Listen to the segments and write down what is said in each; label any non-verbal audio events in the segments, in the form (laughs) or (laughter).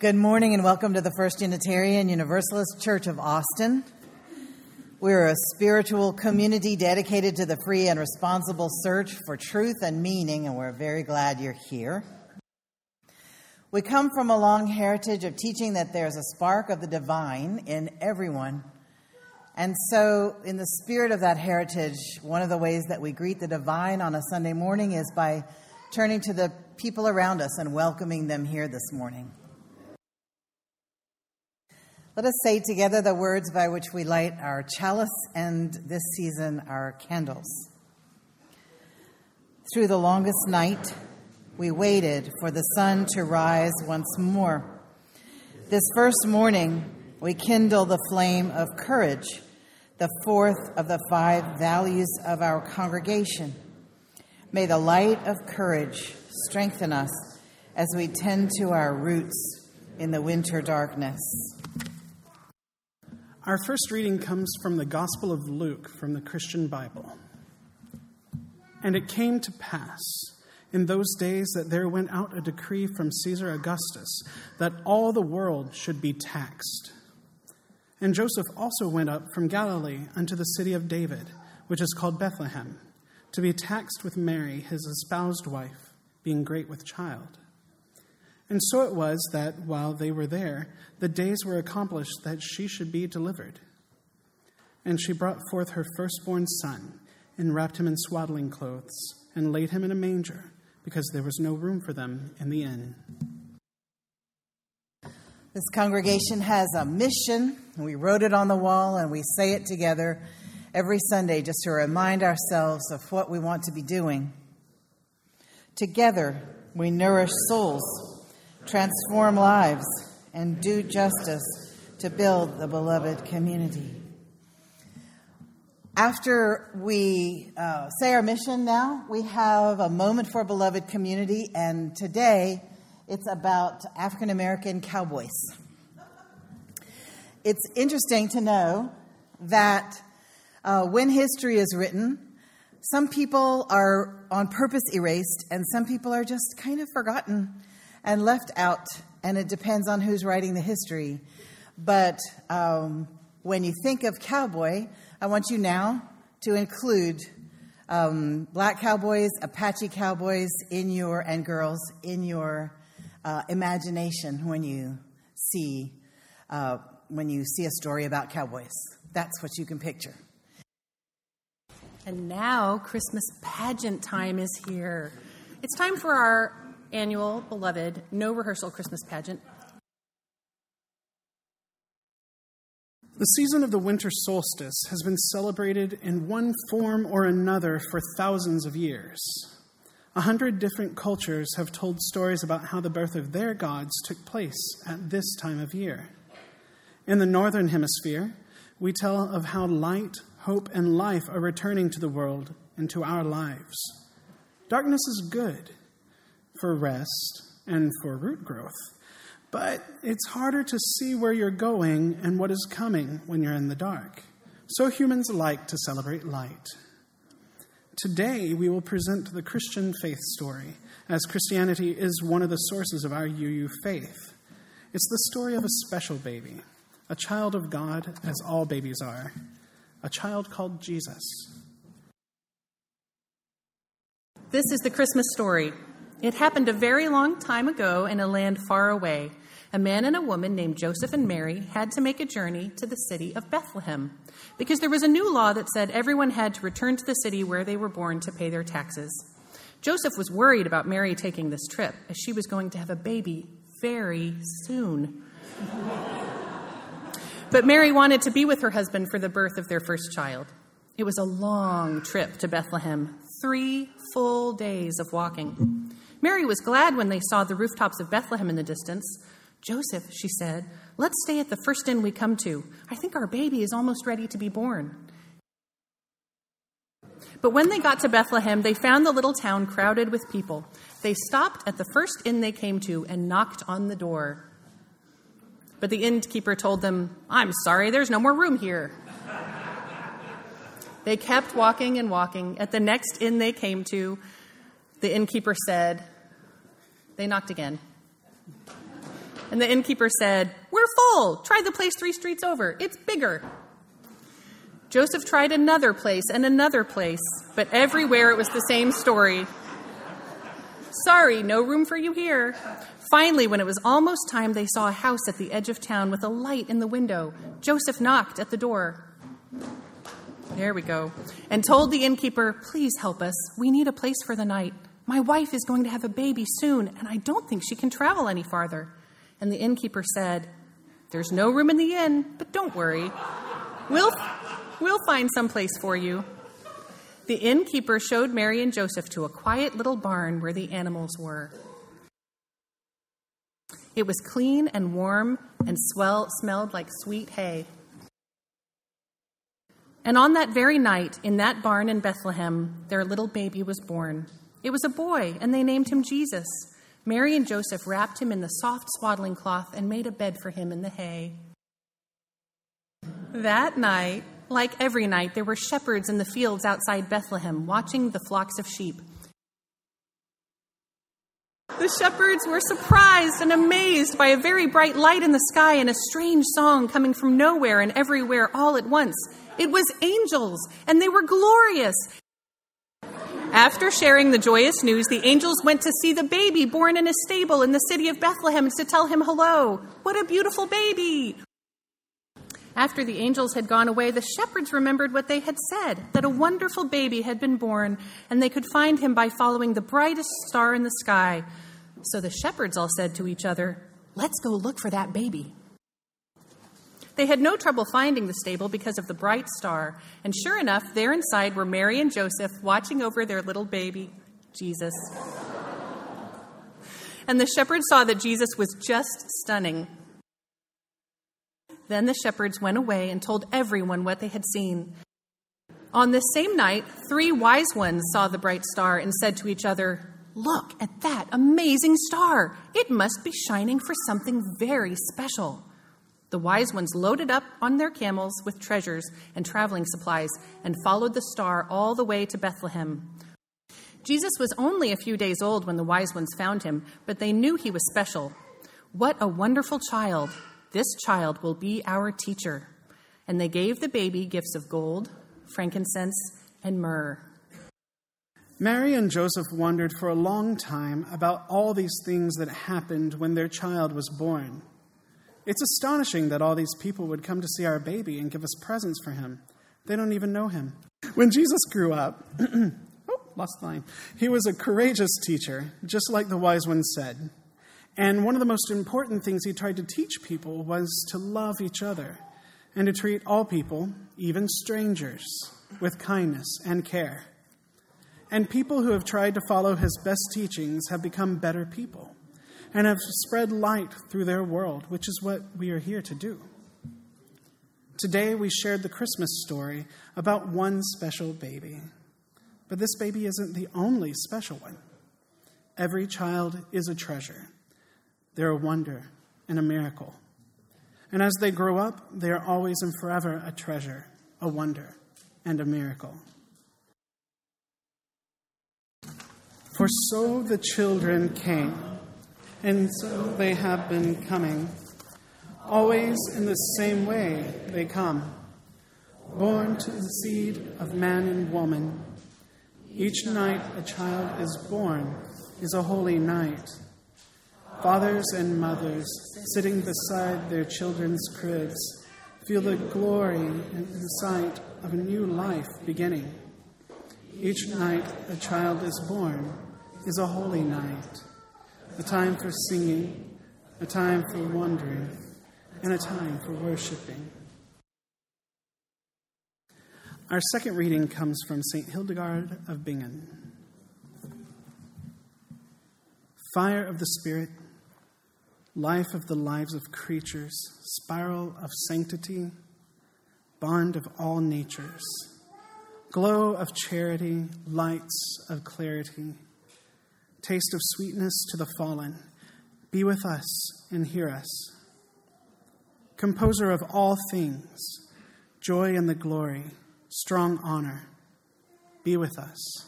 Good morning and welcome to the First Unitarian Universalist Church of Austin. We're a spiritual community dedicated to the free and responsible search for truth and meaning, and we're very glad you're here. We come from a long heritage of teaching that there's a spark of the divine in everyone. And so, in the spirit of that heritage, one of the ways that we greet the divine on a Sunday morning is by turning to the people around us and welcoming them here this morning. Let us say together the words by which we light our chalice and this season our candles. Through the longest night, we waited for the sun to rise once more. This first morning, we kindle the flame of courage, the fourth of the five values of our congregation. May the light of courage strengthen us as we tend to our roots in the winter darkness. Our first reading comes from the Gospel of Luke from the Christian Bible. And it came to pass in those days that there went out a decree from Caesar Augustus that all the world should be taxed. And Joseph also went up from Galilee unto the city of David, which is called Bethlehem to be taxed with Mary, his espoused wife, being great with child. And so it was that while they were there, the days were accomplished that she should be delivered. And she brought forth her firstborn son, and wrapped him in swaddling clothes, and laid him in a manger, because there was no room for them in the inn. This congregation has a mission. We wrote it on the wall, and we say it together every Sunday just to remind ourselves of what we want to be doing. Together, we nourish souls, transform lives, and do justice to build the beloved community. After we uh, say our mission now, we have a moment for beloved community, and today it's about African American cowboys. It's interesting to know that uh, when history is written, some people are on purpose erased, and some people are just kind of forgotten and left out, and it depends on who's writing the history. But um, when you think of cowboy, I want you now to include um, black cowboys, Apache cowboys in your and girls in your uh, imagination when you see uh, when you see a story about cowboys. That's what you can picture. And now Christmas pageant time is here. It's time for our annual, beloved, no rehearsal Christmas pageant. The season of the winter solstice has been celebrated in one form or another for thousands of years. A hundred different cultures have told stories about how the birth of their gods took place at this time of year. In the northern hemisphere, we tell of how light, hope, and life are returning to the world and to our lives. Darkness is good for rest and for root growth, but it's harder to see where you're going and what is coming when you're in the dark. So humans like to celebrate light. Today, we will present the Christian faith story, as Christianity is one of the sources of our UU faith. It's the story of a special baby, a child of God, as all babies are a child called Jesus. This is the Christmas story. It happened a very long time ago in a land far away. A man and a woman named Joseph and Mary had to make a journey to the city of Bethlehem because there was a new law that said everyone had to return to the city where they were born to pay their taxes. Joseph was worried about Mary taking this trip as she was going to have a baby very soon. (laughs) But Mary wanted to be with her husband for the birth of their first child. It was a long trip to Bethlehem, three full days of walking. Mary was glad when they saw the rooftops of Bethlehem in the distance. Joseph, she said, let's stay at the first inn we come to. I think our baby is almost ready to be born. But when they got to Bethlehem, they found the little town crowded with people. They stopped at the first inn they came to and knocked on the door. But the innkeeper told them, I'm sorry, there's no more room here. they kept walking and walking. At the next inn they came to, the innkeeper said, They knocked again. And the innkeeper said, We're full. Try the place three streets over. It's bigger. Joseph tried another place and another place, but everywhere it was the same story. Sorry, no room for you here. Finally, when it was almost time, they saw a house at the edge of town with a light in the window. Joseph knocked at the door. There we go. And told the innkeeper, Please help us. We need a place for the night. My wife is going to have a baby soon, and I don't think she can travel any farther. And the innkeeper said, There's no room in the inn, but don't worry. We'll, we'll find some place for you. The innkeeper showed Mary and Joseph to a quiet little barn where the animals were. It was clean and warm and swell, smelled like sweet hay. And on that very night, in that barn in Bethlehem, their little baby was born. It was a boy, and they named him Jesus. Mary and Joseph wrapped him in the soft swaddling cloth and made a bed for him in the hay. That night, like every night, there were shepherds in the fields outside Bethlehem watching the flocks of sheep. The shepherds were surprised and amazed by a very bright light in the sky and a strange song coming from nowhere and everywhere all at once. It was angels, and they were glorious. After sharing the joyous news, the angels went to see the baby born in a stable in the city of Bethlehem to tell him hello. What a beautiful baby! After the angels had gone away, the shepherds remembered what they had said that a wonderful baby had been born, and they could find him by following the brightest star in the sky. So the shepherds all said to each other, Let's go look for that baby. They had no trouble finding the stable because of the bright star, and sure enough, there inside were Mary and Joseph watching over their little baby, Jesus. And the shepherds saw that Jesus was just stunning. Then the shepherds went away and told everyone what they had seen. On this same night, three wise ones saw the bright star and said to each other, Look at that amazing star! It must be shining for something very special. The wise ones loaded up on their camels with treasures and traveling supplies and followed the star all the way to Bethlehem. Jesus was only a few days old when the wise ones found him, but they knew he was special. What a wonderful child! This child will be our teacher. And they gave the baby gifts of gold, frankincense, and myrrh. Mary and Joseph wondered for a long time about all these things that happened when their child was born. It's astonishing that all these people would come to see our baby and give us presents for him. They don't even know him. When Jesus grew up, (clears throat) oh, lost the line. He was a courageous teacher, just like the wise ones said. And one of the most important things he tried to teach people was to love each other and to treat all people, even strangers, with kindness and care. And people who have tried to follow his best teachings have become better people and have spread light through their world, which is what we are here to do. Today, we shared the Christmas story about one special baby. But this baby isn't the only special one. Every child is a treasure, they're a wonder and a miracle. And as they grow up, they are always and forever a treasure, a wonder, and a miracle. For so the children came and so they have been coming. Always in the same way they come, born to the seed of man and woman. Each night a child is born is a holy night. Fathers and mothers sitting beside their children's cribs feel the glory and the sight of a new life beginning. Each night a child is born is a holy night a time for singing, a time for wondering, and a time for worshiping. Our second reading comes from St. Hildegard of Bingen. Fire of the Spirit, life of the lives of creatures, spiral of sanctity, bond of all natures, glow of charity, lights of clarity taste of sweetness to the fallen, be with us and hear us. Composer of all things, joy and the glory, strong honor, be with us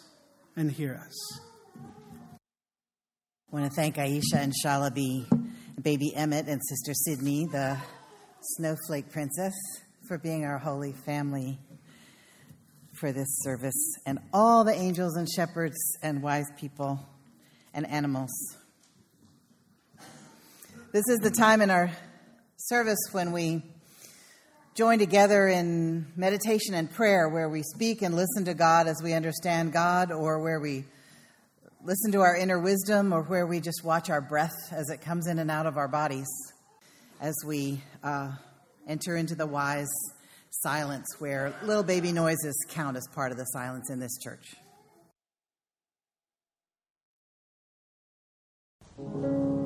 and hear us. I want to thank Aisha and Shalabi baby Emmett and Sister Sydney, the snowflake princess, for being our holy family for this service, and all the angels and shepherds and wise people and animals. This is the time in our service when we join together in meditation and prayer, where we speak and listen to God as we understand God, or where we listen to our inner wisdom, or where we just watch our breath as it comes in and out of our bodies as we uh, enter into the wise silence where little baby noises count as part of the silence in this church. Thank you.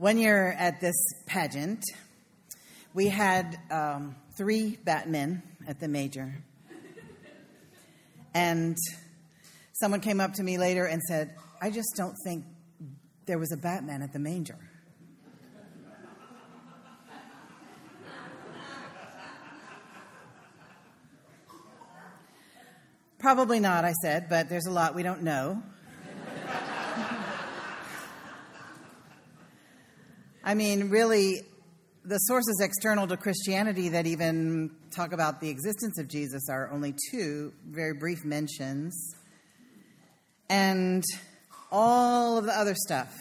One year at this pageant, we had um, three Batmen at the major. And someone came up to me later and said, I just don't think there was a Batman at the manger. Probably not, I said, but there's a lot we don't know. I mean, really, the sources external to Christianity that even talk about the existence of Jesus are only two very brief mentions. And all of the other stuff,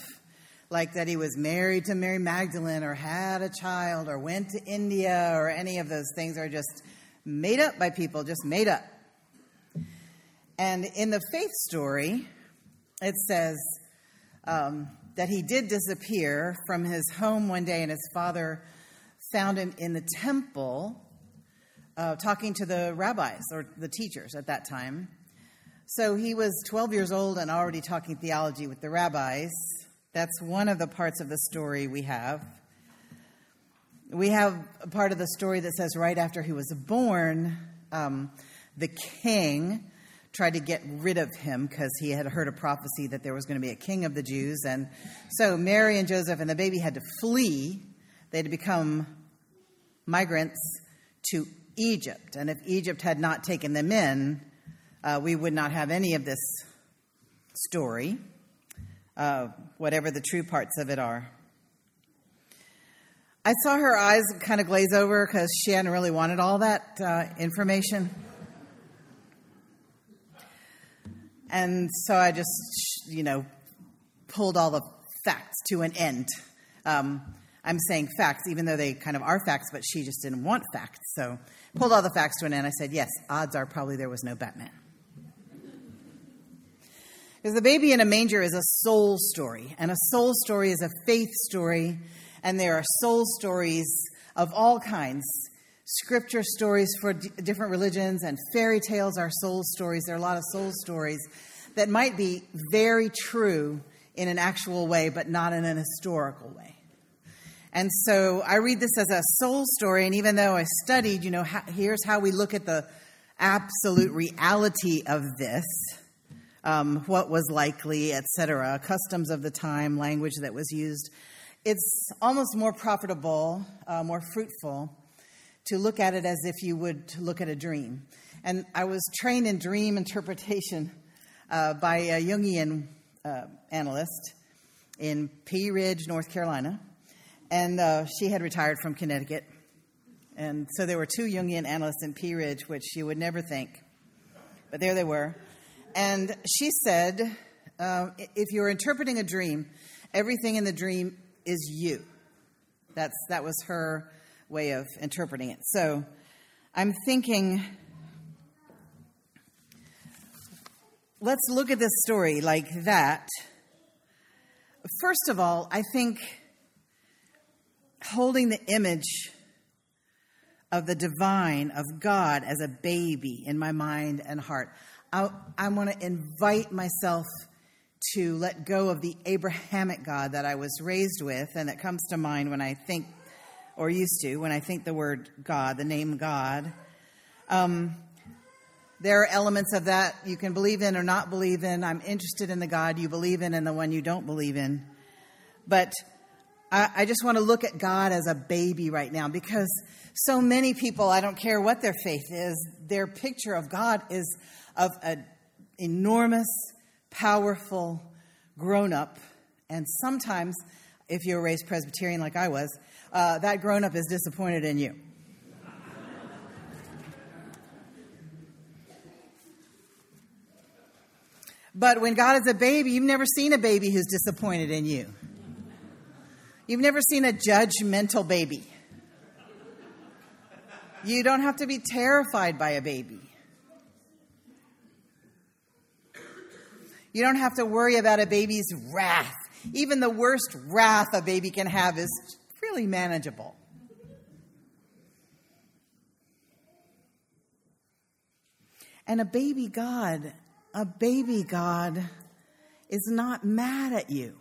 like that he was married to Mary Magdalene or had a child or went to India or any of those things, are just made up by people, just made up. And in the faith story, it says, um, that he did disappear from his home one day, and his father found him in the temple uh, talking to the rabbis or the teachers at that time. So he was 12 years old and already talking theology with the rabbis. That's one of the parts of the story we have. We have a part of the story that says right after he was born, um, the king tried to get rid of him because he had heard a prophecy that there was going to be a king of the Jews. And so Mary and Joseph and the baby had to flee. They had to become migrants to Egypt. And if Egypt had not taken them in, uh, we would not have any of this story, uh, whatever the true parts of it are. I saw her eyes kind of glaze over because she hadn't really wanted all that uh, information. And so I just, you know, pulled all the facts to an end. Um, I'm saying facts, even though they kind of are facts, but she just didn't want facts. So pulled all the facts to an end. I said, yes, odds are probably there was no Batman. Because the baby in a manger is a soul story, and a soul story is a faith story, and there are soul stories of all kinds. Scripture stories for d- different religions, and fairy tales are soul stories. There are a lot of soul stories that might be very true in an actual way, but not in an historical way. And so I read this as a soul story, and even though I studied, you know, here's how we look at the absolute reality of this um, what was likely, etc., customs of the time, language that was used. It's almost more profitable, uh, more fruitful to look at it as if you would look at a dream. And I was trained in dream interpretation uh, by a Jungian uh, analyst in Pea Ridge, North Carolina. And uh, she had retired from Connecticut. And so there were two Jungian analysts in Pea Ridge, which you would never think. But there they were. And she said, uh, if you're interpreting a dream, everything in the dream is you. That's, that was her way of interpreting it. So I'm thinking, let's look at this story like that. First of all, I think holding the image of the divine, of God as a baby in my mind and heart. I, I want to invite myself to let go of the Abrahamic God that I was raised with and that comes to mind when I think, or used to, when I think the word God, the name God. Um, there are elements of that you can believe in or not believe in. I'm interested in the God you believe in and the one you don't believe in. But I, I just want to look at God as a baby right now because so many people, I don't care what their faith is, their picture of God is of an enormous, powerful grown up. And sometimes, if you're raised Presbyterian like I was, uh, that grown up is disappointed in you. But when God is a baby, you've never seen a baby who's disappointed in you. You've never seen a judgmental baby. You don't have to be terrified by a baby. You don't have to worry about a baby's wrath. Even the worst wrath a baby can have is really manageable. And a baby God, a baby God is not mad at you.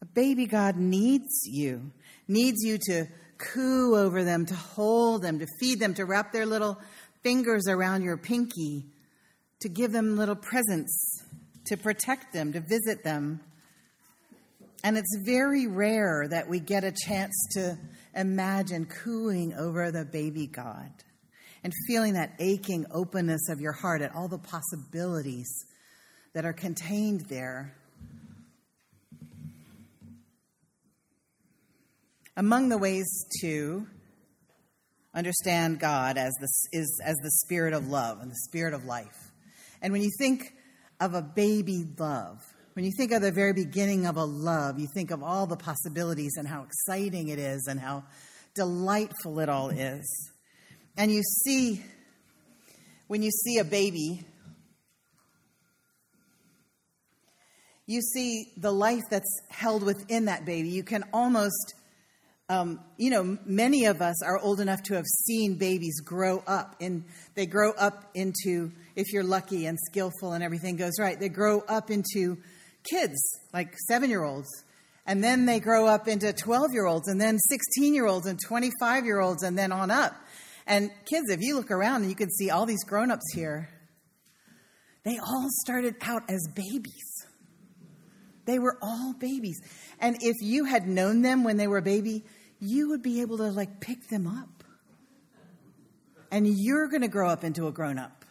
A baby God needs you, needs you to coo over them, to hold them, to feed them, to wrap their little fingers around your pinky, to give them little presents, to protect them, to visit them. And it's very rare that we get a chance to imagine cooing over the baby God and feeling that aching openness of your heart at all the possibilities that are contained there. Among the ways to understand God as the, is as the spirit of love and the spirit of life. And when you think of a baby love, when you think of the very beginning of a love, you think of all the possibilities and how exciting it is and how delightful it all is. And you see, when you see a baby, you see the life that's held within that baby. You can almost um, you know, many of us are old enough to have seen babies grow up, and they grow up into, if you're lucky and skillful and everything goes right, they grow up into kids, like seven year olds. And then they grow up into 12 year olds, and then 16 year olds, and 25 year olds, and then on up. And kids, if you look around and you can see all these grown ups here, they all started out as babies. They were all babies. And if you had known them when they were a baby, you would be able to like pick them up. And you're going to grow up into a grown up.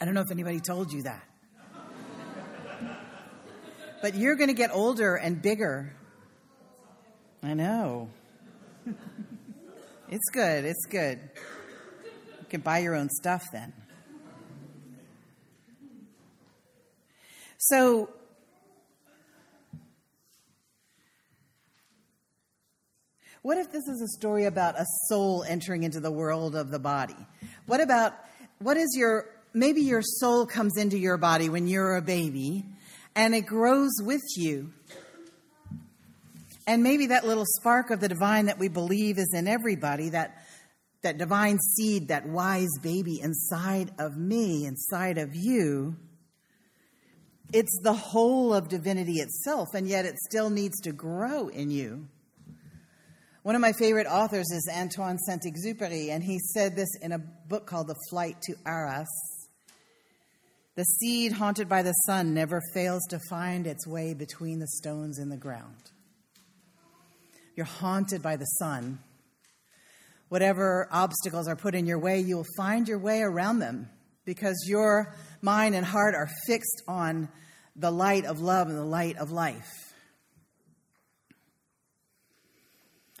I don't know if anybody told you that. But you're going to get older and bigger. I know. (laughs) it's good. It's good. You can buy your own stuff then. So, What if this is a story about a soul entering into the world of the body? What about, what is your, maybe your soul comes into your body when you're a baby and it grows with you. And maybe that little spark of the divine that we believe is in everybody, that, that divine seed, that wise baby inside of me, inside of you, it's the whole of divinity itself, and yet it still needs to grow in you. One of my favorite authors is Antoine Saint Exupéry, and he said this in a book called The Flight to Arras. The seed haunted by the sun never fails to find its way between the stones in the ground. You're haunted by the sun. Whatever obstacles are put in your way, you'll find your way around them because your mind and heart are fixed on the light of love and the light of life.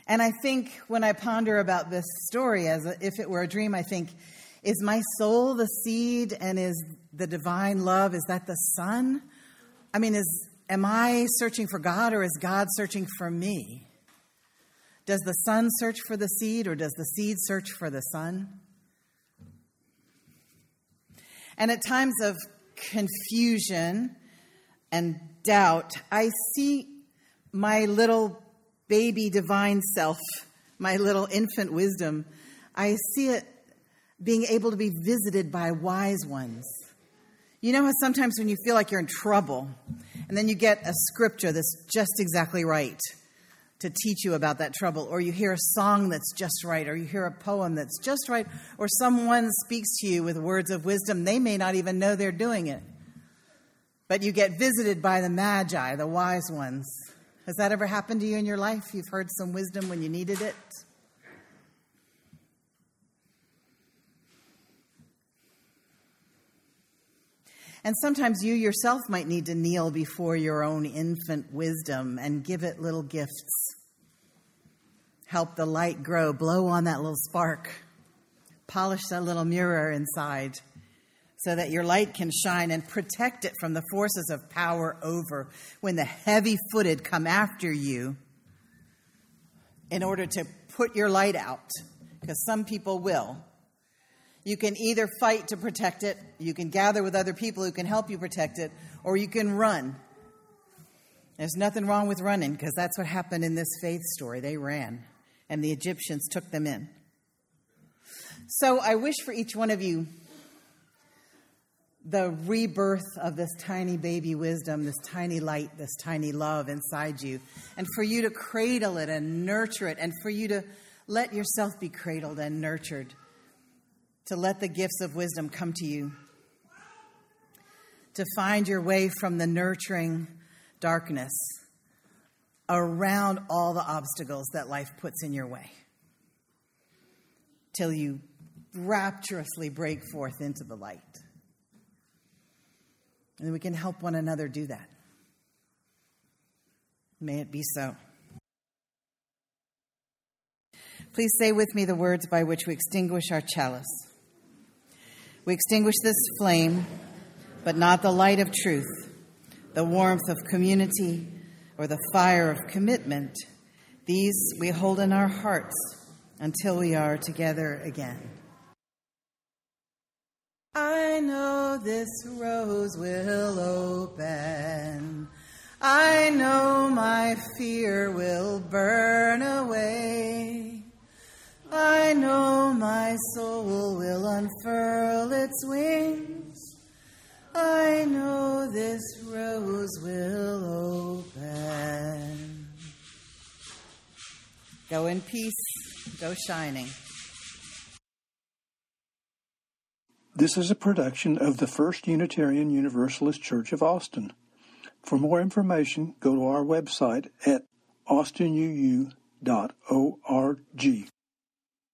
And I think when I ponder about this story as if it were a dream, I think, is my soul the seed and is the divine love, is that the sun? I mean, is am I searching for God or is God searching for me? Does the sun search for the seed or does the seed search for the sun? And at times of confusion and doubt, I see my little baby divine self, my little infant wisdom. I see it being able to be visited by wise ones. You know how sometimes when you feel like you're in trouble, and then you get a scripture that's just exactly right to teach you about that trouble, or you hear a song that's just right, or you hear a poem that's just right, or someone speaks to you with words of wisdom. They may not even know they're doing it. But you get visited by the magi, the wise ones. Has that ever happened to you in your life? You've heard some wisdom when you needed it? And sometimes you yourself might need to kneel before your own infant wisdom and give it little gifts. Help the light grow, blow on that little spark, polish that little mirror inside so that your light can shine and protect it from the forces of power over when the heavy footed come after you in order to put your light out, because some people will. You can either fight to protect it, you can gather with other people who can help you protect it, or you can run. There's nothing wrong with running because that's what happened in this faith story. They ran, and the Egyptians took them in. So I wish for each one of you the rebirth of this tiny baby wisdom, this tiny light, this tiny love inside you, and for you to cradle it and nurture it, and for you to let yourself be cradled and nurtured to let the gifts of wisdom come to you, to find your way from the nurturing darkness around all the obstacles that life puts in your way, till you rapturously break forth into the light. And we can help one another do that. May it be so. Please say with me the words by which we extinguish our chalice. We extinguish this flame, but not the light of truth, the warmth of community, or the fire of commitment. These we hold in our hearts until we are together again. I know this rose will open. I know my fear will burn away. I know my soul will unfurl its wings. I know this rose will open. Go in peace, go shining. This is a production of the First Unitarian Universalist Church of Austin. For more information, go to our website at austinuu.org.